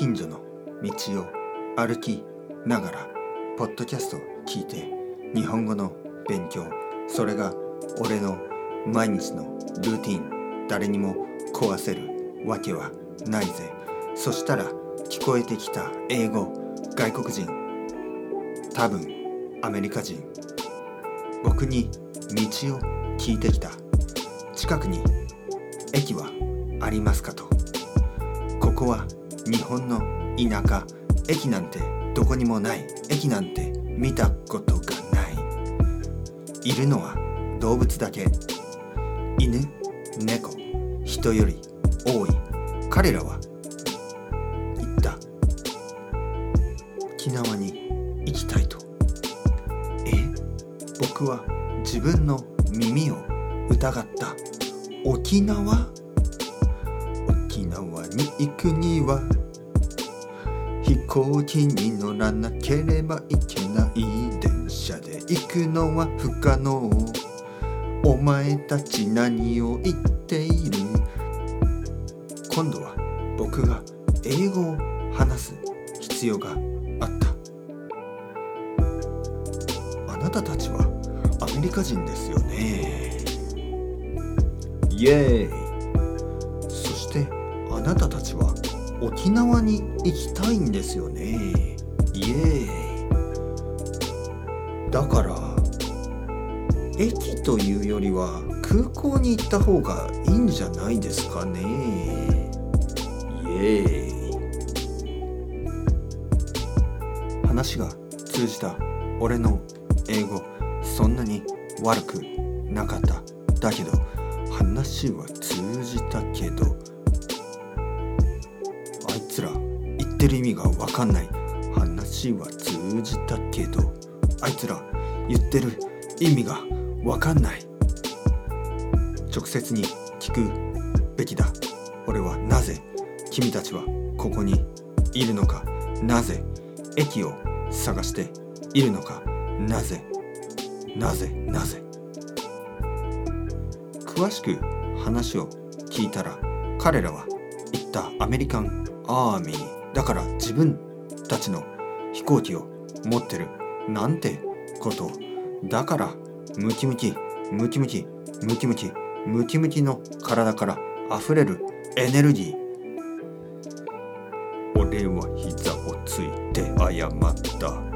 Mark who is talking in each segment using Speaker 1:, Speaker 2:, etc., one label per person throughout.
Speaker 1: 近所の道を歩きながらポッドキャストを聞いて日本語の勉強それが俺の毎日のルーティン誰にも壊せるわけはないぜ。そしたら聞こえてきた英語外国人。多分アメリカ人。僕に道を聞いてきた。近くに駅はありますかと。ここは日本の田舎駅なんてどこにもない。駅なんて見たことがない。い。るのは動物だけ犬猫。人より多い。彼らは言った沖縄に行きたい。とえ僕は自分の耳を疑った沖縄沖縄に行くには飛行機に乗らなければいけない電車で行くのは不可能お前たち何を言っている。今度は僕が英語を話す必要があった。あなたたちは。アメリカ人ですよね。イエーイそしてあなたたちは沖縄に行きたいんですよね。イエーイ。だから駅というよりは空港に行った方がいいんじゃないですかね。イエーイ。話が通じた。俺の英語そんなに悪くなかった。だけど話は通じたけどってる意味がわかんない話は通じたけどあいつら言ってる意味がわかんない。直接に聞くべきだ。俺はなぜ君たちはここにいるのか。なぜ駅を探しているのか。なぜ。なぜ。なぜ。詳しく話を聞いたら彼らは言ったアメリカンアーミー。だから自分たちの飛行機を持ってるなんてことだからムキムキムキムキムキムキムキムキの体から溢れるエネルギー俺は膝をついて謝った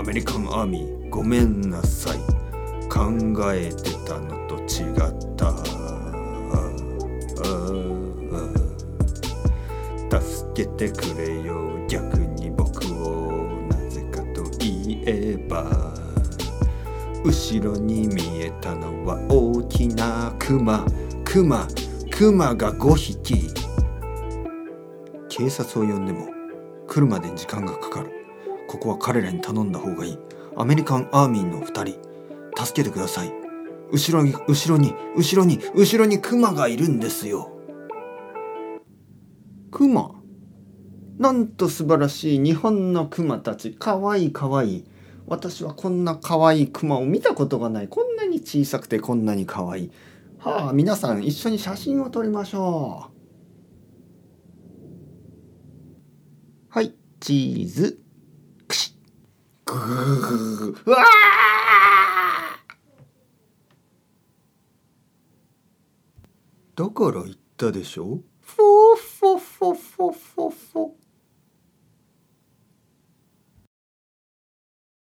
Speaker 1: アメリカンアーミーごめんなさい考えてたのと違った助けてくれよ。逆に僕をなぜかと言えば後ろに見えたのは大きなクマクマクマが5匹。警察を呼んでも来るまで時間がかかる。ここは彼らに頼んだ方がいい。アメリカンアーミーの2人。助けてください。後ろに後ろに後ろに後ろにクマがいるんですよ。クマなんと素晴らしい日本のクマたち。かわいいかわい。い私はこんな可愛いいクマを見たことがない。こんなに小さくてこんなに可愛い。はあ皆さん一緒に写真を撮りましょう。はいチーズ。クシッ。グーうわだから言ったでしょ？